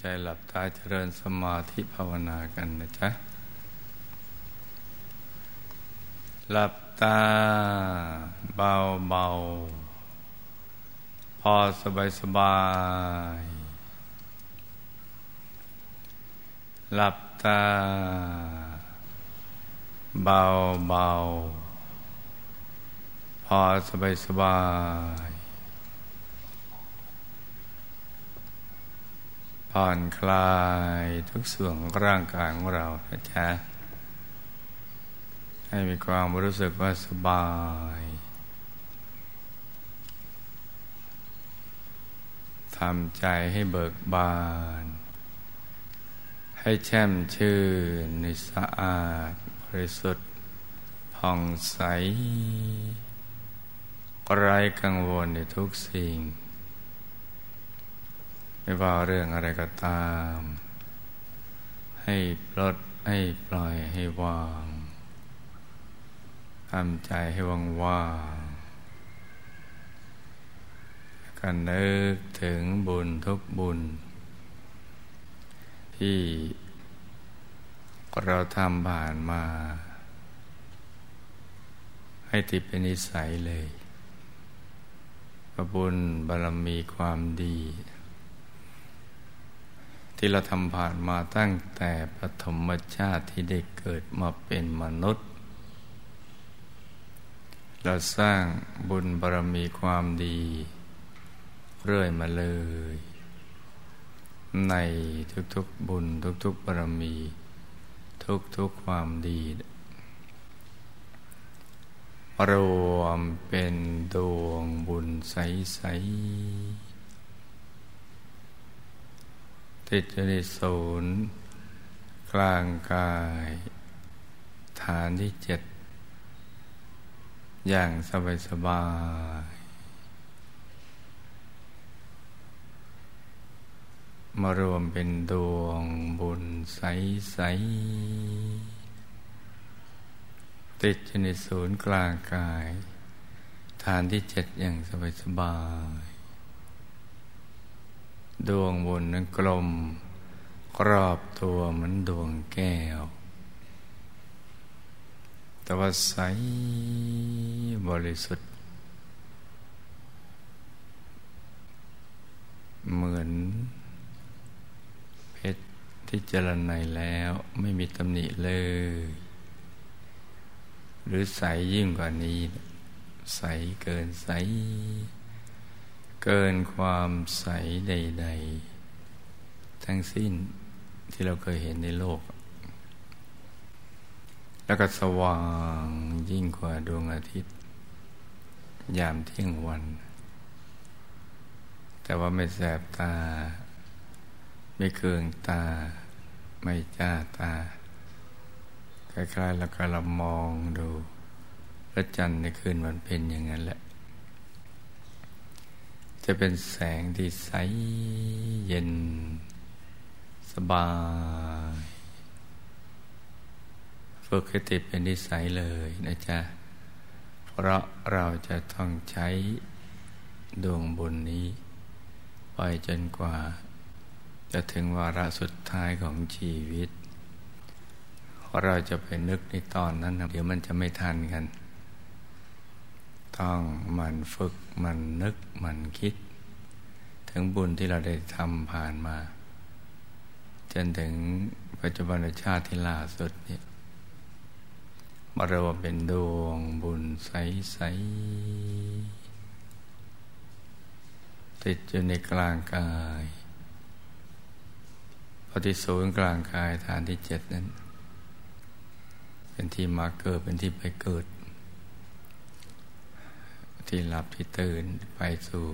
ใจหลับตาเจริญสมาธิภาวนากันนะจ๊ะ หลับตาเบาเบาพอสบายสบาย หลับตาเบาเบาพอสบายสบาย ผ่อนคลายทุกส่วนของร่างกายของเรานะจ๊ะให้มีความรู้สึกว่าสบาย ทำใจให้เบิกบาน ให้แช่มชื่นในสะอาดบริสุทธิ์ผ่องใสไร้กังวลในทุกสิ่ง ไม่ว่าเรื่องอะไรก็ตาม ให้ปลดให้ปล่อยให้วางทำใจให้ว่างว่างกันนึกถึงบุญทุกบุญ ที่เราทำผ่านมา ให้ติดเป็นนิสัยเลยบุญบารมีความดี ที่เราทำผ่านมาตั้งแต่ปฐมชาติที่ได้เกิดมาเป็นมนุษย์ เราสร้างบุญบารมีความดี เรื่อยมาเลย ในทุกๆบุญทุกๆบารมี ทุกๆความดีรวมเป็นดวงบุญใสๆ ติดอยู่ในศูนย์กลางกาย ฐานที่เจ็ด อย่างสบายสบายมารวมเป็นดวงบุญใสใสติดอยู่ในศูนย์กลางกาย ฐานที่เจ็ดอย่างสบายสบาย ดวงบุญนั้นกลม กรอบตัวเหมือนดวงแก้ว แต่ว่าใสบริสุทธิ์ เหมือนเพชรที่เจริญในแล้วไม่มีตำหนิเลย หรือใสยิ่งกว่านี้ ใสเกินใส เกินความใสใด ๆ ทั้งสิ้นที่เราเคยเห็นในโลก แล้วก็สว่างยิ่งกว่าดวงอาทิตย์ ยามเที่ยงวัน แต่ว่าไม่แสบตา ไม่เคืองตา ไม่จ้าตา คล้ายๆแล้วก็เรามองดู พระจันทร์ในคืนวันเพ็ญอย่างนั้นแหละ จะเป็นแสงที่ใสเย็น สบาย ฝึกให้ติดเป็นนิสัยเลยนะจ๊ะ เพราะเราจะต้องใช้ดวงบุญนี้ ไปจนกว่า จะถึงวาระสุดท้ายของชีวิต เราจะไปนึกในตอนนั้น เดี๋ยวมันจะไม่ทันกัน ต้องมันฝึกมันนึกมันคิด ถึงบุญที่เราได้ทำผ่านมา จนถึงปัจจุบันชาติที่ล่าสุดเนี่ยมารวมเป็นดวงบุญใส ๆ ติดอยู่ในกลางกายปฏิสูนกลางกายฐานที่เจ็ดนั้น เป็นที่มาเกิดเป็นที่ไปเกิด ที่หลับที่ตื่นไปสู่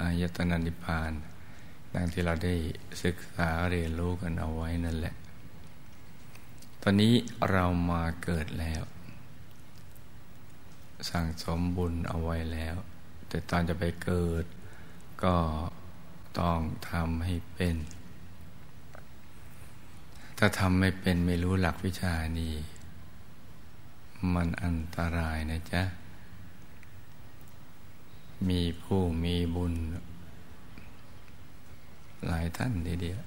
อายตนะนิพพานดังที่เราได้ศึกษาเรียนรู้กันเอาไว้นั่นแหละ ตอนนี้เรามาเกิดแล้ว สั่งสมบุญเอาไว้แล้ว แต่ตอนจะไปเกิดก็ต้องทำให้เป็น ถ้าทำไม่เป็นไม่รู้หลักวิชานี้ มันอันตรายนะจ๊ะ มีผู้มีบุญ หลายท่านทีเดียว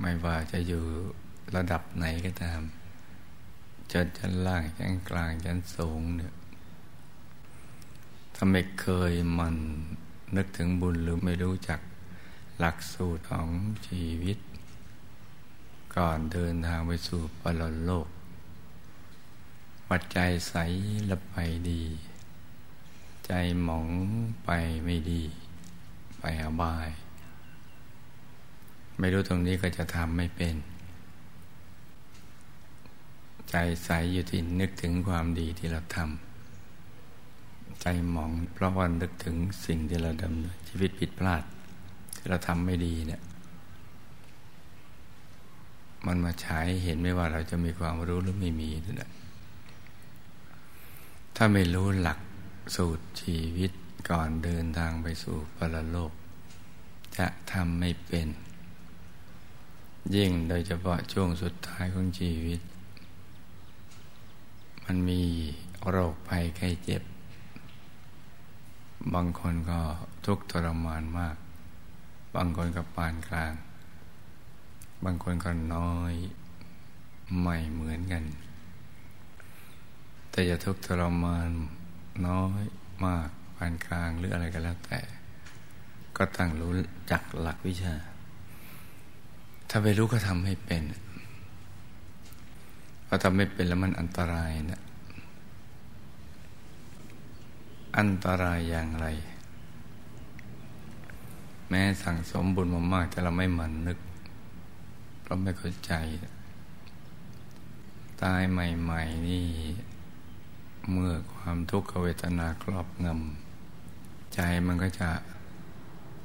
ไม่ว่าจะอยู่ระดับไหนก็ตามจนชั้นล่างชั้นกลางชั้นสูงเนี่ยถ้าไม่เคยมันนึกถึงบุญหรือไม่รู้จักหลักสูตรของชีวิต ก่อนเดินทางไปสู่ปรโลก ปัจจัยใสละไปดี ใจหมองไปไม่ดี ไปอบาย ไม่รู้ตรงนี้ก็จะทำไม่เป็น ใจใสอยู่ที่นึกถึงความดีที่เราทำใจหมองเพราะว่านึกถึงสิ่งที่เราดำเนินชีวิตผิดพลาด ที่เราทำไม่ดีเนี่ยมันมาฉายเห็นไม่ว่าเราจะมีความรู้หรือไม่มีนั่นแหละ ถ้าไม่รู้หลักสูตรชีวิตก่อนเดินทางไปสู่ปรโลก จะทำไม่เป็น ยิ่งโดยเฉพาะช่วงสุดท้ายของชีวิต มันมีโรคภัยไข้เจ็บ บางคนก็ทุกข์ทรมานมาก บางคนก็ปานกลาง บางคนก็น้อย ไม่เหมือนกัน แต่จะทุกข์ทรมานน้อยมากปานกลางหรืออะไรก็แล้วแต่ ก็ตั้งรู้จักหลักวิชา ถ้าไปรู้ก็ทำให้เป็นพอทำไม่เป็นแล้วมันอันตรายนะอันตรายอย่างไร แม้สั่งสมบุญมามาก แต่เราไม่หมั่นนึกเราไม่เข้าใจ ตายใหม่ ๆ นี่ เมื่อความทุกขเวทนาครอบงำใจมันก็จะ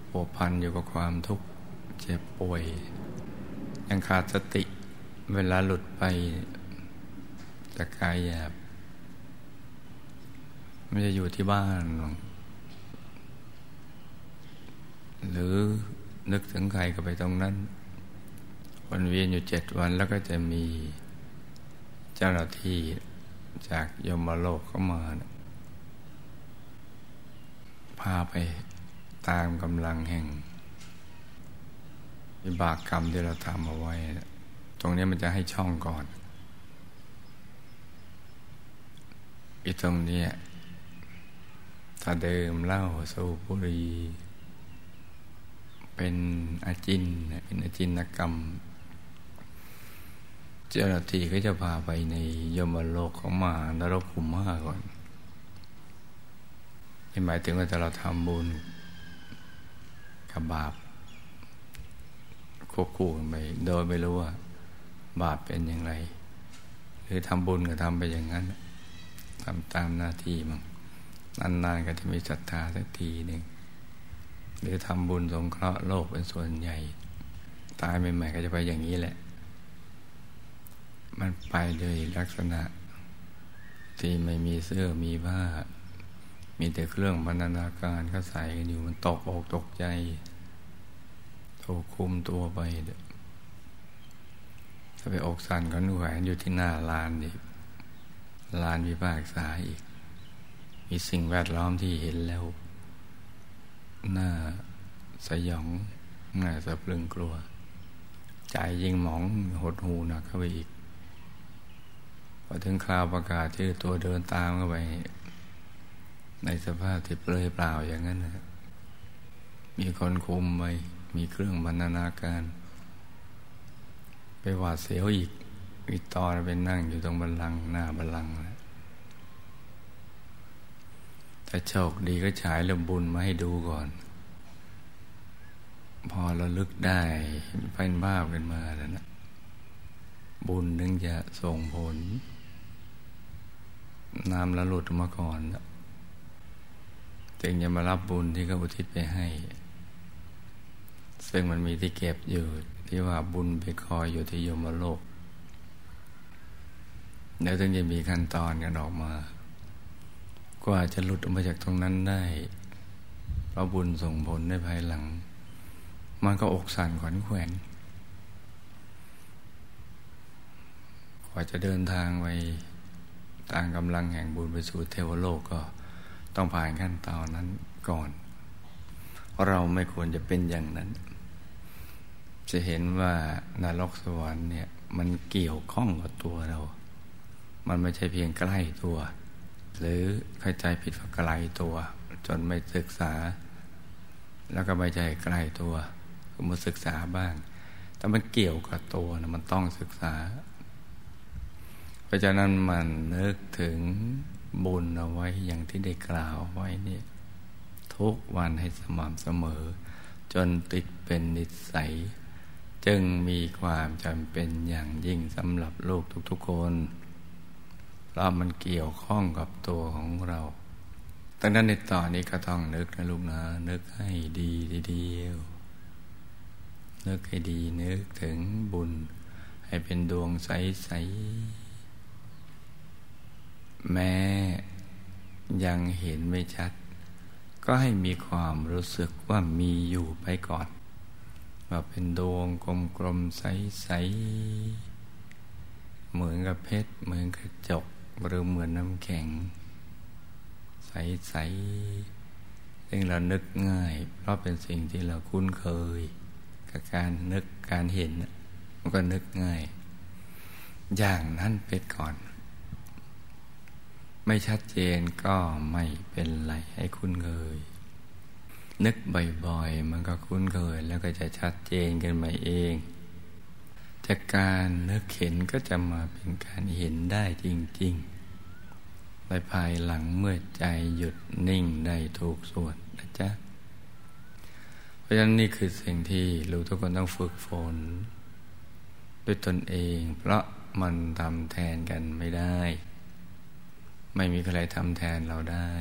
ผัวพันอยู่กับความทุกข์เจ็บป่วย ยังขาดสติเวลาหลุดไปจากกายหยาบไม่จะอยู่ที่บ้าน หรือนึกถึงใครก็ไปตรงนั้น วันเวียนอยู่เจ็ดวันแล้วก็จะมีเจ้าหน้าที่ จากยมโลกเข้ามานะพาไปตามกำลังแห่งวิบากกรรมที่เราทำเอาไว้ตรงนี้มันจะให้ช่องก่อนอีตรงนี้ถ้าเดิมเล่าสูบุรีเป็นอาจินเป็นอาจินกรรม เจ้าหน้าที่ก็จะพาไปในยมโลกของมหานรกขุมมาก่อนนี่หมายถึงว่าถ้าเราทำบุญกับบาปควบคู่กันไปโดยไม่รู้ว่า บาปเป็นอย่างไร หรือทำบุญก็ทำไปอย่างนั้นทำตามหน้าที่มั่งนานๆก็จะมีศรัทธาสักทีหนึ่งหรือทำบุญสงเคราะห์โลกเป็นส่วนใหญ่ ตายใหม่ๆก็จะไปอย่างนี้แหละ มันไปเลยลักษณะ ที่ไม่มีเสื้อมีผ้า มีแต่เครื่องบรรณาการก็ใส่กันอยู่มันตกอกตกใจถูกคุมตัวไปถ้าไปอกสั่นกันแหวนอยู่ที่หน้าลานอีกลานวิภาคษาอีก มีสิ่งแวดล้อมที่เห็นแล้วหน้าสยองหน้าสะพรึงกลัว ใจยิ่งหมองหดหูหนักเข้าไปอีก พอถึงคราวประกาศชื่อตัวเดินตามเข้าไป ในสภาพที่เปลยเปล่าอย่างนั้นนะมีคนคุมไปมีเครื่องบรรณาการ ไปหวาดเสียวอีกอีตอนไปนั่งอยู่ตรงบันลังหน้าบันลังนะแต่โชคดีก็ฉายเรื่องบุญมาให้ดูก่อน พอเราลึกได้เป็นภาพกันมาแล้วนะ บุญนึงจะส่งผล น้ำและหลุดมาก่อนจึงจะมารับบุญที่เขาอุทิศไปให้ ซึ่งมันมีที่เก็บอยู่ที่ว่าบุญไปคอยอยู่ที่ยมโลกเดี๋ยวถึงจะมีขั้นตอนกันออกมา กว่าจะหลุดออกมาจากตรงนั้นได้ เพราะบุญส่งผลในภายหลัง มันก็อกสั่นขวัญแขวนกว่าจะเดินทางไป ตามกำลังแห่งบุญไปสู่เทวโลกก็ต้องผ่านขั้นตอนนั้นก่อน เราไม่ควรจะเป็นอย่างนั้น จะเห็นว่านรกสวรรค์เนี่ยมันเกี่ยวข้องกับตัวเรา มันไม่ใช่เพียงใกล้ตัว หรือเข้าใจผิดว่าไกลตัว จนไม่ศึกษา แล้วก็ไม่ใช่ใกล้ตัวก็มาศึกษาบ้าง แต่มันเกี่ยวกับตัวนะมันต้องศึกษา เพราะฉะนั้นมันนึกถึงบุญเอาไว้อย่างที่ได้กล่าวไว้เนี่ยทุกวันให้สม่ำเสมอ จนติดเป็นนิสัย จึงมีความจำเป็นอย่างยิ่งสำหรับลูกทุกๆคนเพราะมันเกี่ยวข้องกับตัวของเราดังนั้นในตอนนี้ก็ต้องนึกนะลูกนะ นึกให้ดีทีเดียวนึกให้ดีนึกถึงบุญ ให้เป็นดวงใสๆ แม้ยังเห็นไม่ชัด ก็ให้มีความรู้สึกว่ามีอยู่ไปก่อน ว่าเป็นดวงกลมๆใสๆเหมือนกับเพชร เหมือนกระจกหรือเหมือนน้ำแข็ง ใสๆซึ่งเรานึกง่าย เพราะเป็นสิ่งที่เราคุ้นเคย กับการนึกการเห็น มันก็นึกง่าย อย่างนั้นไปก่อน ไม่ชัดเจนก็ไม่เป็นไรให้คุ้นเคย นึกบ่อยๆ มันก็คุ้นเคย แล้วก็จะชัดเจนกันมาเอง จากการนึกเห็นก็จะมาเป็นการเห็นได้จริงๆไปภายหลังเมื่อใจหยุดนิ่งได้ถูกส่วนนะจ๊ะ เพราะฉะนั้นนี่คือสิ่งที่ลูกทุกคนต้องฝึกฝน ด้วยตนเอง เพราะมันทำแทนกันไม่ได้ ไม่มีใครทำแทนเราได้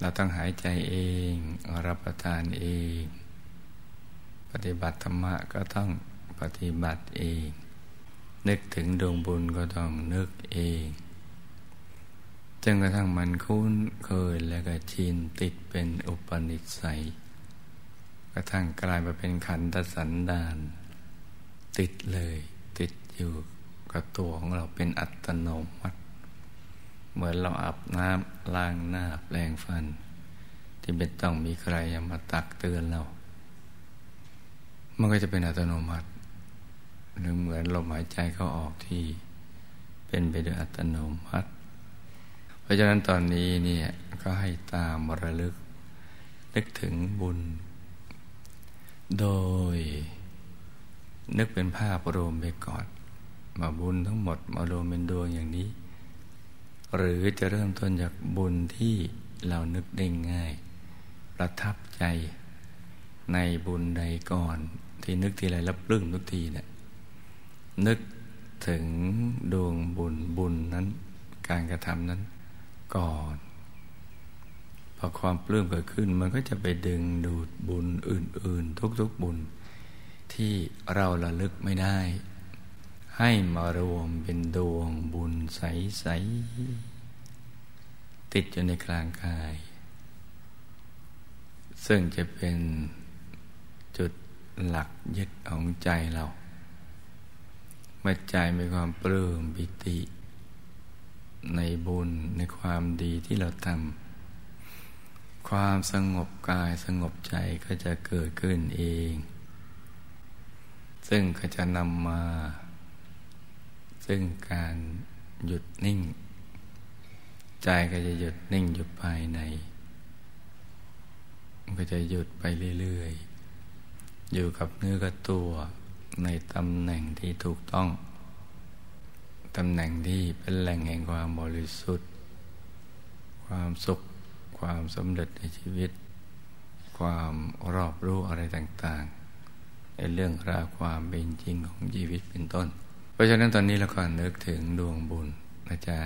เราต้องหายใจเอง รับประทานเอง ปฏิบัติธรรมะก็ต้องปฏิบัติเอง นึกถึงดวงบุญก็ต้องนึกเองจนกระทั่งมันคุ้นเคยแล้วก็ชินติดเป็นอุปนิสัย กระทั่งกลายมาเป็นขันธสันดาน ติดเลย ติดอยู่กับตัวของเราเป็นอัตโนมัติ เหมือนเราอาบน้ำล้างหน้าแปลงฟัน ที่เป็นต้องมีใครมาตักเตือนเรา มันก็จะเป็นอัตโนมัติ หรือเหมือนลมหายใจเขาออกที่เป็นไปโดยอัตโนมัติ เพราะฉะนั้นตอนนี้เนี่ยก็ให้ตามมรลึก นึกถึงบุญ โดย นึกเป็นภาพรวมไปก่อน มาบุญทั้งหมดมารวมเป็นดวงอย่างนี้ หรือจะเริ่มต้นจากบุญที่เรานึกได้ง่าย ประทับใจในบุญใดก่อน ที่นึกทีไรแล้วปลื้มทุกทีเนะี่ยนึกถึงดวงบุญบุญนั้น การกระทำนั้นก่อนพอความปลื้มเกิดขึ้นมันก็จะไปดึงดูดบุญอื่น ๆ ทุกๆบุญที่เราระลึกไม่ได้ ให้มารวมเป็นดวงบุญใส ๆ ติดอยู่ในกลางกาย ซึ่งจะเป็นจุดหลักยึดของใจเราเมื่อใจมีความปลื้มปิติ ในบุญในความดีที่เราทำความสงบกายสงบใจก็จะเกิดขึ้นเอง ซึ่งก็จะนำมา ซึ่งการหยุดนิ่ง ใจก็จะหยุดนิ่งอยู่ภายใน มันก็จะหยุดไปเรื่อยๆ อยู่กับเนื้อกับตัวในตำแหน่งที่ถูกต้อง ตำแหน่งที่เป็นแหล่งแห่งความบริสุทธิ์ ความสุข ความสำเร็จในชีวิต ความรอบรู้อะไรต่างๆในเรื่องราวความเป็นจริงของชีวิตเป็นต้น ราะฉะนั้นตอนนี้เราก็นึกถึงดวงบุญนะจ๊ะ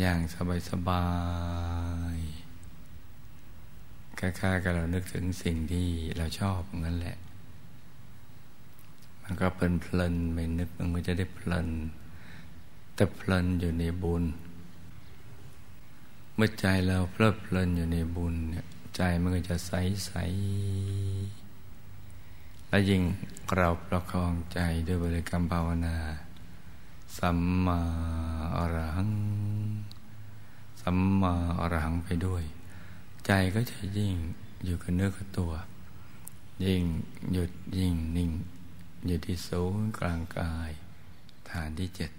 อย่างสบายๆคล้าๆกับเรานึกถึงสิ่งที่เราชอบงั้นแหละ มันก็เพลินเพลินไม่นึกมันก็จะได้เพลิน แต่เพลินอยู่ในบุญ เมื่อใจเราเพลิดเพลินอยู่ในบุญเนี่ยใจมันก็จะใสใสและยิ่ง เราประคองใจด้วยบริกรรมภาวนา สัมมาอรหัง สัมมาอรหังไปด้วย ใจก็จะยิ่งอยู่กับเนื้อกับตัว ยิ่งหยุดยิ่งนิ่ง อยู่ที่ศูนย์กลางกาย ฐานที่เจ็ด